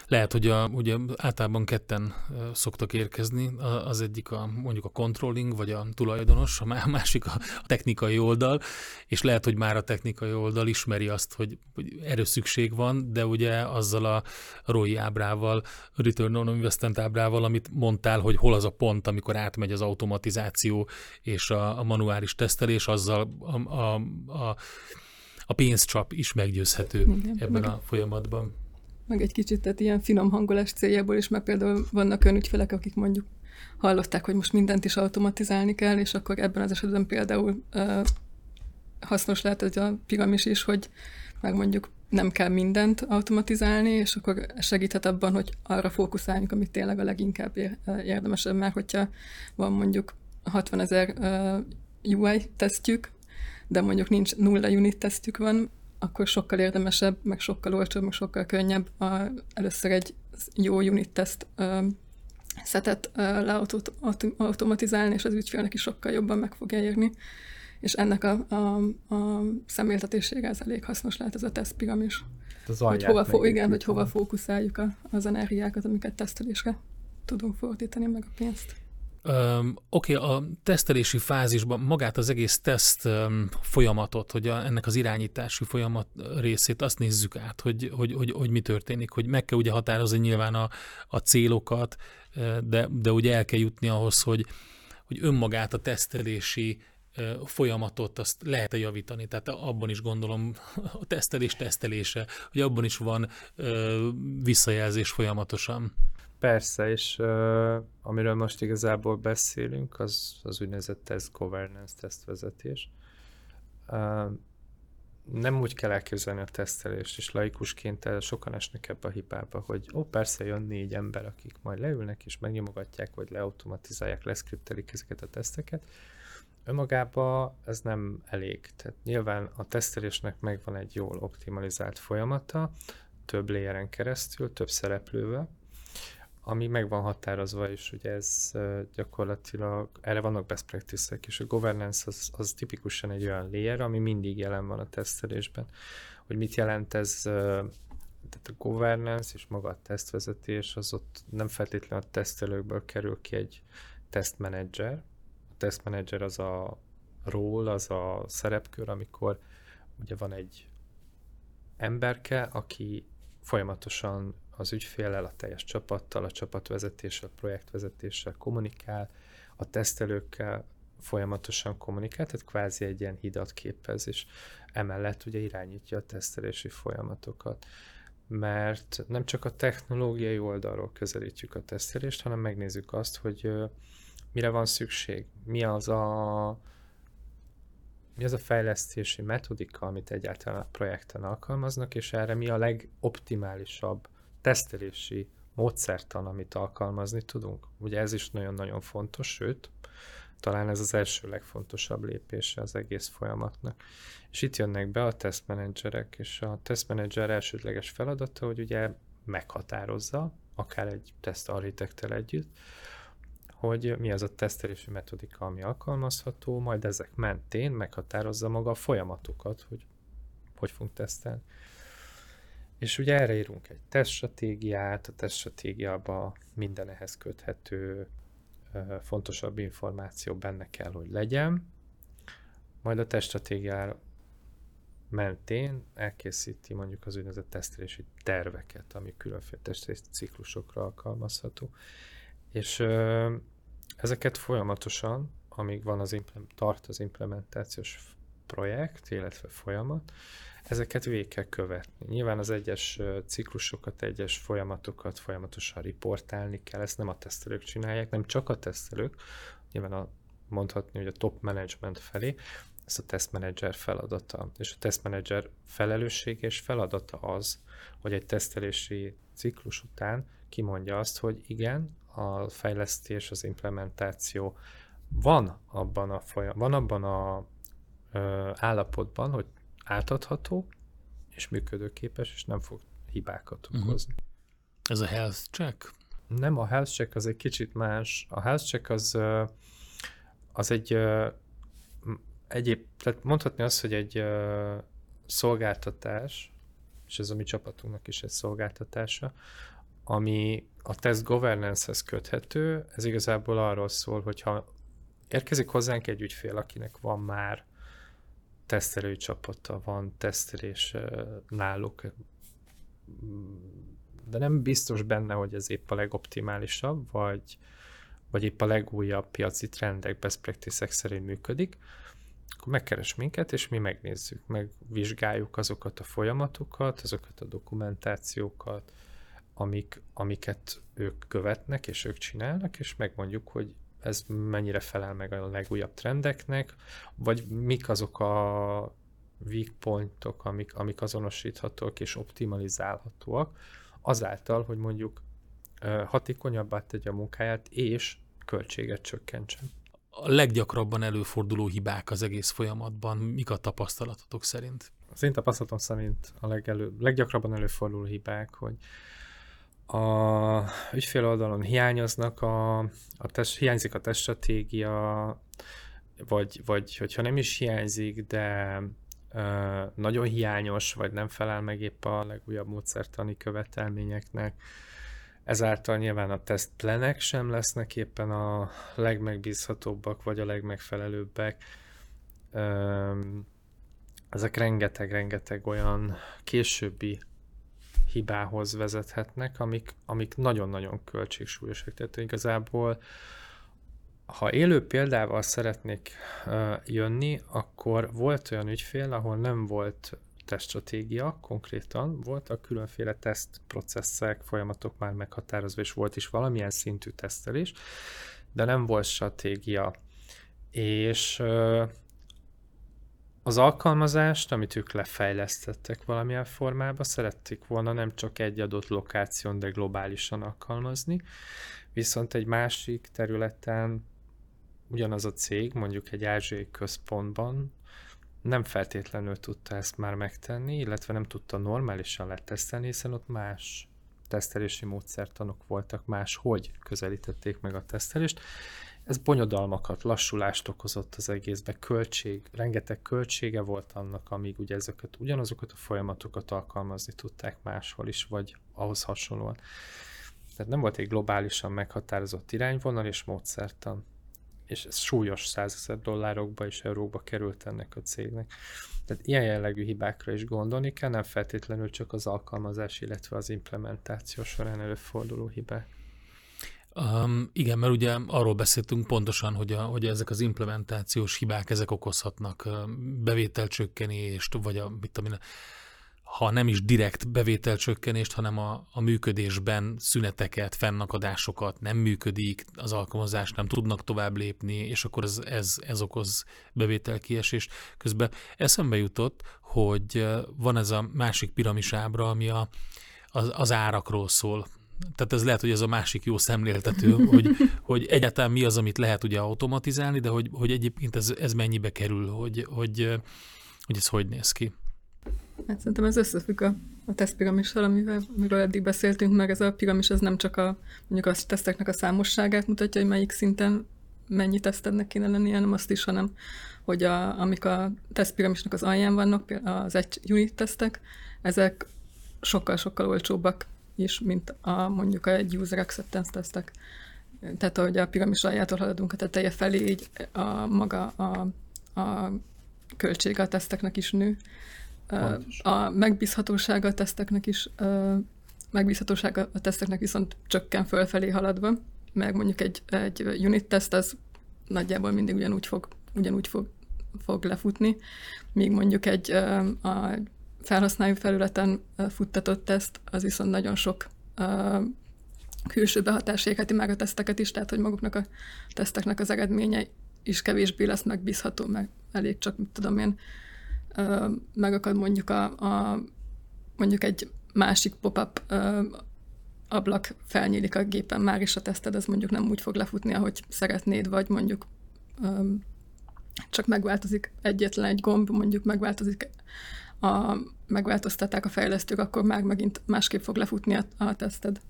Lehet, hogy a, ugye általában ketten szoktak érkezni, az egyik a, mondjuk a controlling, vagy a tulajdonos, a másik a, technikai oldal, és lehet, hogy már a technikai oldal ismeri azt, hogy, hogy erre szükség van, de ugye azzal a ROI ábrával, Return on Investment ábrával, amit mondtál, hogy hol az a pont, amikor átmegy az automatizáció és a, a manuális tesztelés, azzal a, a, a a pénzcsap is meggyőzhető Igen, ebben meg, a folyamatban. Meg egy kicsit, tehát ilyen finom hangolás céljából is, mert például vannak olyan ügyfelek, akik mondjuk hallották, hogy most mindent is automatizálni kell, és akkor ebben az esetben például uh, hasznos lehet ez a piramis is, hogy meg mondjuk nem kell mindent automatizálni, és akkor segíthet abban, hogy arra fókuszáljunk, amit tényleg a leginkább érdemesebb, mert hogyha van mondjuk 60 ezer UI tesztjük, de mondjuk nincs nulla unit tesztjük van, akkor sokkal érdemesebb, meg sokkal olcsóbb, meg sokkal könnyebb a, először egy jó unit teszt szetet leautomatizálni, és az ügyfélnek is sokkal jobban meg fogja érni. És ennek a, a, a szemléltetésére ez elég hasznos lehet ez a tesztpiramis. Az hogy hova, fo- igen, hogy hova fókuszáljuk a, az energiákat, amiket tesztelésre tudunk fordítani, meg a pénzt. Oké, okay, a tesztelési fázisban magát az egész teszt folyamatot, hogy a, ennek az irányítási folyamat részét azt nézzük át, hogy, hogy, hogy, hogy mi történik, hogy meg kell ugye határozni nyilván a, a célokat, de, de ugye el kell jutni ahhoz, hogy, hogy önmagát a tesztelési folyamatot azt lehet-e javítani. Tehát abban is gondolom a tesztelés tesztelése, hogy abban is van visszajelzés folyamatosan. Persze, és uh, amiről most igazából beszélünk, az az úgynevezett test governance, tesztvezetés. Uh, nem úgy kell elképzelni a tesztelést, és laikusként el sokan esnek ebbe a hibába, hogy ó, persze jön négy ember, akik majd leülnek, és megnyomogatják, vagy leautomatizálják, leszkriptelik ezeket a teszteket. Önmagában ez nem elég. Tehát nyilván a tesztelésnek megvan egy jól optimalizált folyamata, több layeren keresztül, több szereplővel, ami meg van határozva, és ugye ez gyakorlatilag, erre vannak best practices és a governance az, az tipikusan egy olyan layer, ami mindig jelen van a tesztelésben. Hogy mit jelent ez, tehát a governance és maga a tesztvezetés, az ott nem feltétlenül a tesztelőkből kerül ki egy tesztmenedzser. A tesztmenedzser az a role, az a szerepkör, amikor ugye van egy emberke, aki folyamatosan az ügyféllel, a teljes csapattal, a csapatvezetéssel, a projektvezetéssel kommunikál, a tesztelőkkel folyamatosan kommunikál, tehát kvázi egy ilyen hidat képez, és emellett ugye irányítja a tesztelési folyamatokat. Mert nem csak a technológiai oldalról közelítjük a tesztelést, hanem megnézzük azt, hogy mire van szükség, mi az a mi az a fejlesztési metodika, amit egyáltalán a projekten alkalmaznak, és erre mi a legoptimálisabb tesztelési módszertan, amit alkalmazni tudunk. Ugye ez is nagyon-nagyon fontos, sőt, talán ez az első legfontosabb lépése az egész folyamatnak. És itt jönnek be a tesztmenedzserek, és a tesztmenedzser elsődleges feladata, hogy ugye meghatározza, akár egy tesztarchitektel együtt, hogy mi az a tesztelési metodika, ami alkalmazható, majd ezek mentén meghatározza maga a folyamatokat, hogy hogy fogunk tesztelni. És ugye erre írunk egy tesztstratégiát, a tesztstratégiában minden ehhez köthető fontosabb információ benne kell, hogy legyen. Majd a tesztstratégiára mentén elkészíti mondjuk az úgynevezett tesztelési terveket, ami különféle tesztelési ciklusokra alkalmazható. És ö, ezeket folyamatosan, amíg van az tart az implementációs projekt, illetve folyamat, ezeket végig kell követni. Nyilván az egyes ciklusokat, egyes folyamatokat folyamatosan riportálni kell, ezt nem a tesztelők csinálják, nem csak a tesztelők, nyilván a, mondhatni, hogy a top management felé, ez a tesztmenedzser feladata. És a tesztmenedzser felelőssége és feladata az, hogy egy tesztelési ciklus után kimondja azt, hogy igen, a fejlesztés, az implementáció van abban a folyam, van abban a ö, állapotban, hogy átadható, és működőképes, és nem fog hibákat mhm. okozni. Uh-huh. Ez a health check? Nem, a health check az egy kicsit más. A health check az, az egy egyéb, tehát mondhatni azt, hogy egy szolgáltatás, és ez a mi csapatunknak is egy szolgáltatása, ami a test governance-hez köthető, ez igazából arról szól, hogyha érkezik hozzánk egy ügyfél, akinek van már tesztelői csapata van, tesztelés náluk, de nem biztos benne, hogy ez épp a legoptimálisabb, vagy, vagy épp a legújabb piaci trendek, best practices szerint működik, akkor megkeres minket, és mi megnézzük, megvizsgáljuk azokat a folyamatokat, azokat a dokumentációkat, amik, amiket ők követnek, és ők csinálnak, és megmondjuk, hogy ez mennyire felel meg a legújabb trendeknek, vagy mik azok a weak pointok, amik, amik azonosíthatók és optimalizálhatóak, azáltal, hogy mondjuk hatékonyabbá tegye a munkáját, és költséget csökkentsen. A leggyakrabban előforduló hibák az egész folyamatban, mik a tapasztalatotok szerint? Az én tapasztalatom szerint a legelő, leggyakrabban előforduló hibák, hogy a ügyfél oldalon hiányoznak a, a test, hiányzik a teststratégia, vagy, vagy hogyha nem is hiányzik, de ö, nagyon hiányos, vagy nem felel meg épp a legújabb módszertani követelményeknek, ezáltal nyilván a tesztplenek sem lesznek éppen a legmegbízhatóbbak, vagy a legmegfelelőbbek. Ö, ezek rengeteg-rengeteg olyan későbbi hibához vezethetnek, amik, amik nagyon-nagyon költségsúlyosak. Tehát igazából, ha élő példával szeretnék uh, jönni, akkor volt olyan ügyfél, ahol nem volt tesztstratégia konkrétan, voltak különféle tesztprocesszek, folyamatok már meghatározva, és volt is valamilyen szintű tesztelés, de nem volt stratégia. És uh, az alkalmazást, amit ők lefejlesztettek valamilyen formába, szerették volna nem csak egy adott lokáción, de globálisan alkalmazni, viszont egy másik területen ugyanaz a cég, mondjuk egy ázsiai központban nem feltétlenül tudta ezt már megtenni, illetve nem tudta normálisan letesztelni, hiszen ott más tesztelési módszertanok voltak, más hogy közelítették meg a tesztelést, ez bonyodalmakat, lassulást okozott az egészbe, költség, rengeteg költsége volt annak, amíg ugye ezeket, ugyanazokat a folyamatokat alkalmazni tudták máshol is, vagy ahhoz hasonlóan. Tehát nem volt egy globálisan meghatározott irányvonal és módszertan. És ez súlyos százezer dollárokba és euróba került ennek a cégnek. Tehát ilyen jellegű hibákra is gondolni kell, nem feltétlenül csak az alkalmazás, illetve az implementáció során előforduló hibák. Um, igen, mert ugye arról beszéltünk pontosan, hogy, a, hogy ezek az implementációs hibák, ezek okozhatnak bevételcsökkenést, vagy a, mit tudom ha nem is direkt bevételcsökkenést, hanem a, a működésben szüneteket, fennakadásokat nem működik, az alkalmazás nem tudnak tovább lépni, és akkor ez, ez, ez okoz bevételkiesést. Közben eszembe jutott, hogy van ez a másik piramisábra, ami a, az, az árakról szól tehát ez lehet, hogy ez a másik jó szemléltető, hogy, hogy egyáltalán mi az, amit lehet ugye automatizálni, de hogy, hogy egyébként ez, ez mennyibe kerül, hogy, hogy, hogy ez hogy néz ki. Hát szerintem ez összefügg a, a tesztpiramissal, amivel, amiről eddig beszéltünk, meg ez a piramis az nem csak a, mondjuk a teszteknek a számosságát mutatja, hogy melyik szinten mennyi tesztednek kéne lenni, hanem azt is, hanem hogy a, amik a tesztpiramisnak az alján vannak, az egy unit tesztek, ezek sokkal-sokkal olcsóbbak is, mint a, mondjuk egy user acceptance tesztek. Tehát, ahogy a piramis aljától haladunk a teteje felé, így a maga a, a költsége a teszteknek is nő. Pontos. A megbízhatósága a teszteknek is, megbízhatósága a teszteknek viszont csökken fölfelé haladva, meg mondjuk egy, egy unit teszt, az nagyjából mindig ugyanúgy fog, ugyanúgy fog, fog lefutni, míg mondjuk egy a felhasználó felületen futtatott teszt, az viszont nagyon sok külső behatás égheti meg a teszteket is, tehát hogy maguknak a teszteknek az eredménye is kevésbé lesz megbízható, meg elég csak, mit tudom én, megakad mondjuk a, a mondjuk egy másik pop-up ablak felnyílik a gépen már, is a teszted ez mondjuk nem úgy fog lefutni, ahogy szeretnéd, vagy mondjuk csak megváltozik egyetlen egy gomb, mondjuk megváltozik a, megváltoztatták a fejlesztők, akkor már megint másképp fog lefutni a, a teszted.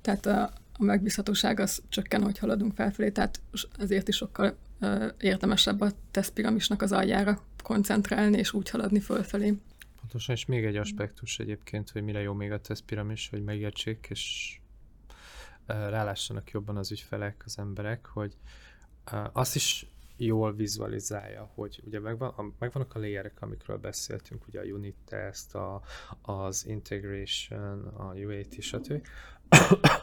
Tehát a, a megbízhatóság az csökken, hogy haladunk felfelé, tehát ezért is sokkal uh, érdemesebb a tesztpiramisnak az aljára koncentrálni, és úgy haladni fölfelé. Pontosan, és még egy aspektus egyébként, hogy mire jó még a tesztpiramis, hogy megértsék, és uh, rálássanak jobban az ügyfelek, az emberek, hogy azt is jól vizualizálja, hogy ugye megvan, megvannak a layerek, amikről beszéltünk, ugye a unit test, a, az integration, a UAT, stb.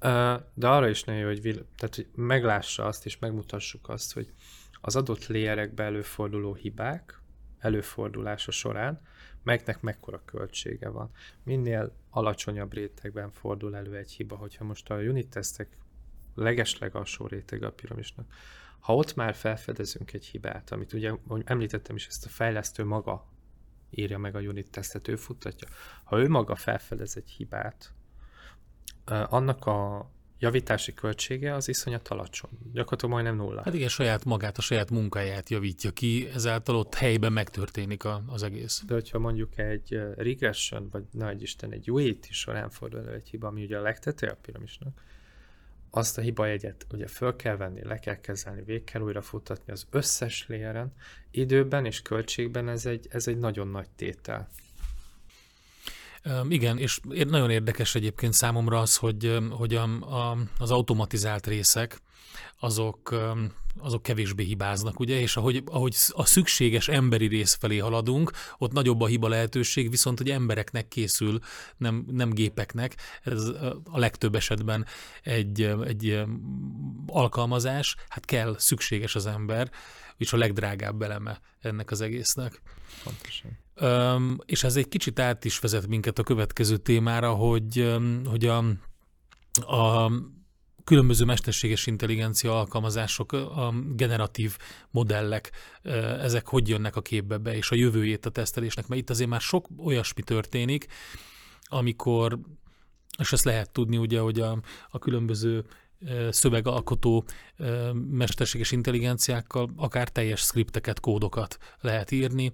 De arra is nagyon jó, hogy, tehát, hogy meglássa azt, és megmutassuk azt, hogy az adott layerekbe előforduló hibák előfordulása során melynek mekkora költsége van. Minél alacsonyabb rétegben fordul elő egy hiba, hogyha most a unit tesztek legesleg alsó réteg a piramisnak. Ha ott már felfedezünk egy hibát, amit ugye említettem is, ezt a fejlesztő maga írja meg a unit tesztet, ő futtatja. Ha ő maga felfedez egy hibát, annak a javítási költsége az iszonyat alacsony. Gyakorlatilag majdnem nulla. Hát igen, saját magát, a saját munkáját javítja ki, ezáltal ott helyben megtörténik a, az egész. De hogyha mondjuk egy regression, vagy nagy Isten, egy UAT is során fordul elő egy hiba, ami ugye a legteteje a piramisnak, azt a hiba jegyet ugye föl kell venni, le kell kezelni, végig kell újra futatni az összes léren, időben és költségben ez egy, ez egy nagyon nagy tétel. Igen, és nagyon érdekes egyébként számomra az, hogy, hogy a, a, az automatizált részek, azok, azok kevésbé hibáznak, ugye, és ahogy, ahogy a szükséges emberi rész felé haladunk, ott nagyobb a hiba lehetőség, viszont hogy embereknek készül, nem, nem gépeknek, ez a legtöbb esetben egy, egy alkalmazás, hát kell, szükséges az ember, és a legdrágább eleme ennek az egésznek. Pontosan. Um, és ez egy kicsit át is vezet minket a következő témára, hogy, hogy a, a különböző mesterséges intelligencia alkalmazások, a generatív modellek, ezek hogy jönnek a képbe be, és a jövőjét a tesztelésnek, mert itt azért már sok olyasmi történik, amikor, és ezt lehet tudni ugye, hogy a, a különböző szövegalkotó mesterséges intelligenciákkal akár teljes skripteket, kódokat lehet írni,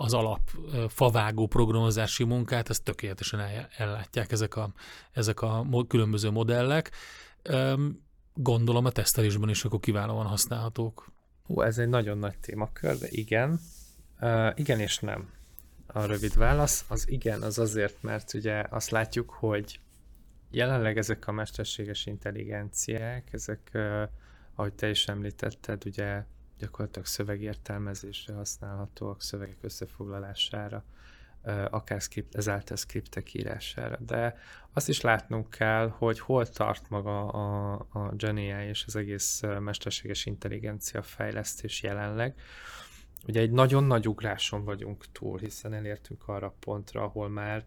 az alap favágó programozási munkát, ezt tökéletesen ellátják ezek a, ezek a különböző modellek. Gondolom a tesztelésben is akkor kiválóan használhatók. Hú, ez egy nagyon nagy témakör, de igen. Uh, igen és nem. A rövid válasz az igen, az azért, mert ugye azt látjuk, hogy jelenleg ezek a mesterséges intelligenciák, ezek, uh, ahogy te is említetted, ugye gyakorlatilag szövegértelmezésre használhatóak, szövegek összefoglalására, akár script, ezáltal skriptek írására. De azt is látnunk kell, hogy hol tart maga a, a GenAI és az egész mesterséges intelligencia fejlesztés jelenleg. Ugye egy nagyon nagy ugráson vagyunk túl, hiszen elértünk arra pontra, ahol már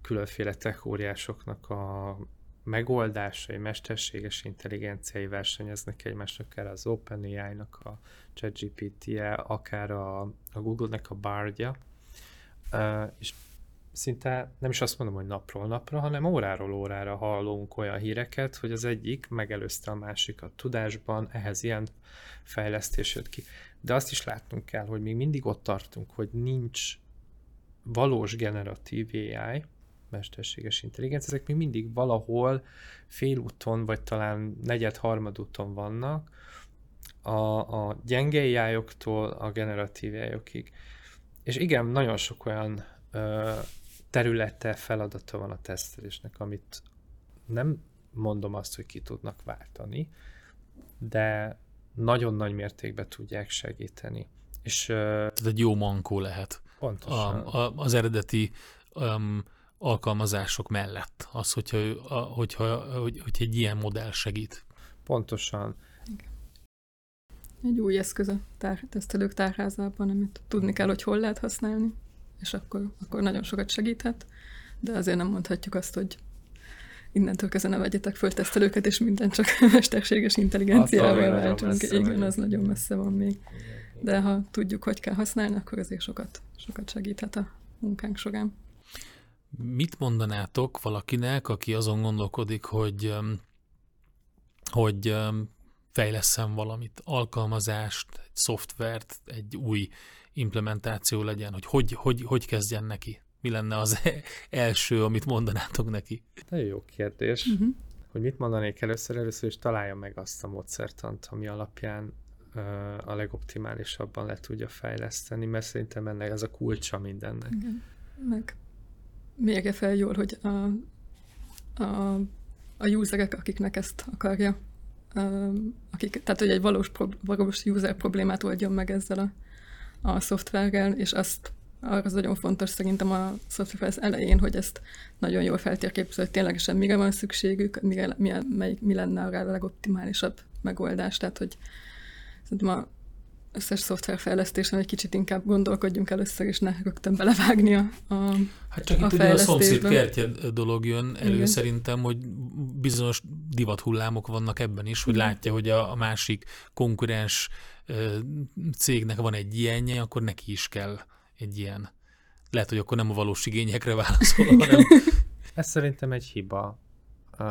különféle techóriásoknak a megoldásai, mesterséges intelligenciai versenyeznek egymásnak, akár az OpenAI-nak a ChatGPT-je, akár a, a Google-nek a Bardja, uh, és szinte nem is azt mondom, hogy napról napra, hanem óráról órára hallunk olyan híreket, hogy az egyik megelőzte a másikat tudásban, ehhez ilyen fejlesztés jött ki. De azt is látnunk kell, hogy még mindig ott tartunk, hogy nincs valós generatív AI, mesterséges intelligencia, ezek még mindig valahol félúton, vagy talán negyed-harmad úton vannak, a, a gyenge ai a generatív ai És igen, nagyon sok olyan ö, területe, feladata van a tesztelésnek, amit nem mondom azt, hogy ki tudnak váltani, de nagyon nagy mértékben tudják segíteni. És, Ez egy jó mankó lehet. Pontosan. A, a, az eredeti um, alkalmazások mellett, az, hogyha, hogyha, hogy, hogy egy ilyen modell segít. Pontosan. Egy új eszköz a tár- tesztelők tárházában, amit tudni kell, hogy hol lehet használni, és akkor, akkor nagyon sokat segíthet, de azért nem mondhatjuk azt, hogy innentől kezdve ne vegyetek föl tesztelőket, és minden csak mesterséges intelligenciával váltsunk. Igen, az nagyon messze van még. De ha tudjuk, hogy kell használni, akkor azért sokat, sokat segíthet a munkánk során. Mit mondanátok valakinek, aki azon gondolkodik, hogy, hogy fejleszem valamit, alkalmazást, egy szoftvert, egy új implementáció legyen, hogy hogy, hogy, hogy kezdjen neki? Mi lenne az első, amit mondanátok neki? Nagyon jó kérdés. Uh-huh. Hogy mit mondanék először? Először is találja meg azt a módszertant, ami alapján uh, a legoptimálisabban le tudja fejleszteni, mert szerintem ennek ez a kulcsa mindennek. Igen. Meg mérje fel jól, hogy a, a, a userek, akiknek ezt akarja, akik, tehát hogy egy valós, valós user problémát oldjon meg ezzel a, a szoftverrel, és azt arra az nagyon fontos szerintem a szoftver az elején, hogy ezt nagyon jól feltérképzel, hogy ténylegesen mire van szükségük, mire, mi, melyik, mi lenne arra a legoptimálisabb megoldás. Tehát, hogy szerintem a összes szoftverfejlesztésen egy kicsit inkább gondolkodjunk először, és ne rögtön belevágni a, a Hát csak a itt ugye a szomszéd kertje dolog jön elő Igen. szerintem, hogy bizonyos divathullámok vannak ebben is, hogy Igen. látja, hogy a, a másik konkurens ö, cégnek van egy ilyenje, akkor neki is kell egy ilyen. Lehet, hogy akkor nem a valós igényekre válaszol, hanem Ez szerintem egy hiba, uh,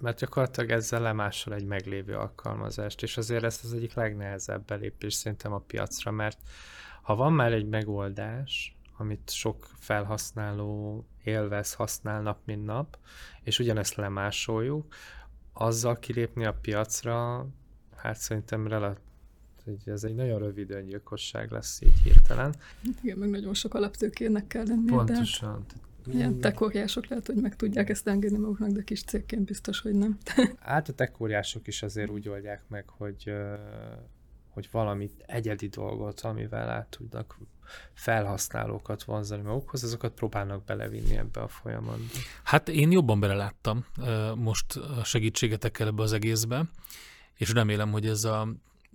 mert gyakorlatilag ezzel lemásol egy meglévő alkalmazást, és azért ez az egyik legnehezebb belépés szerintem a piacra, mert ha van már egy megoldás, amit sok felhasználó élvez, használ nap, mint nap, és ugyanezt lemásoljuk, azzal kilépni a piacra, hát szerintem relatív ez egy nagyon rövid öngyilkosság lesz így hirtelen. Igen, meg nagyon sok alaptőkének kell lennie, de Ilyen tekóriások lehet, hogy meg tudják ezt engedni maguknak, de kis cégként biztos, hogy nem. Hát a tekóriások is azért úgy oldják meg, hogy, hogy valami egyedi dolgot, amivel át tudnak felhasználókat vonzani magukhoz, azokat próbálnak belevinni ebbe a folyamatba. Hát én jobban beleláttam most a segítségetekkel ebbe az egészbe, és remélem, hogy ez a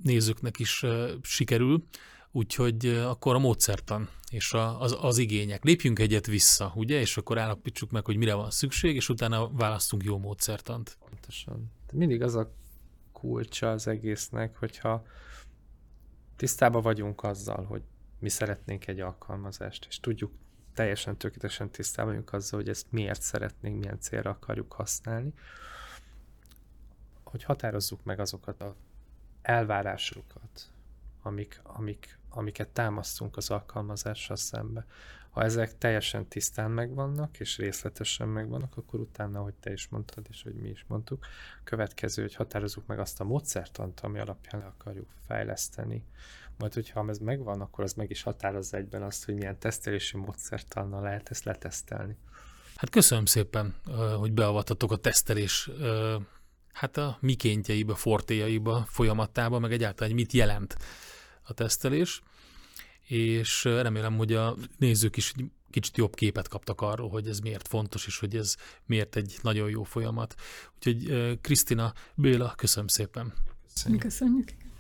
nézőknek is sikerül, úgyhogy akkor a módszertan és az, az igények. Lépjünk egyet vissza, ugye, és akkor állapítsuk meg, hogy mire van szükség, és utána választunk jó módszertant. Pontosan. De mindig az a kulcsa az egésznek, hogyha tisztában vagyunk azzal, hogy mi szeretnénk egy alkalmazást, és tudjuk teljesen tökéletesen tisztában vagyunk azzal, hogy ezt miért szeretnénk, milyen célra akarjuk használni, hogy határozzuk meg azokat a elvárásokat, amik, amik, amiket támasztunk az alkalmazással szembe. Ha ezek teljesen tisztán megvannak, és részletesen megvannak, akkor utána, hogy te is mondtad, és hogy mi is mondtuk, következő, hogy határozzuk meg azt a módszertant, ami alapján le akarjuk fejleszteni. Majd, hogyha ez megvan, akkor az meg is határozza egyben azt, hogy milyen tesztelési módszertannal lehet ezt letesztelni. Hát köszönöm szépen, hogy beavatatok a tesztelés hát a mikéntjeibe, fortéjaiba, folyamatába, meg egyáltalán, hogy mit jelent a tesztelés, és remélem, hogy a nézők is kicsit jobb képet kaptak arról, hogy ez miért fontos, és hogy ez miért egy nagyon jó folyamat. Úgyhogy Krisztina, Béla, köszönöm szépen. Köszönjük. Köszönjük.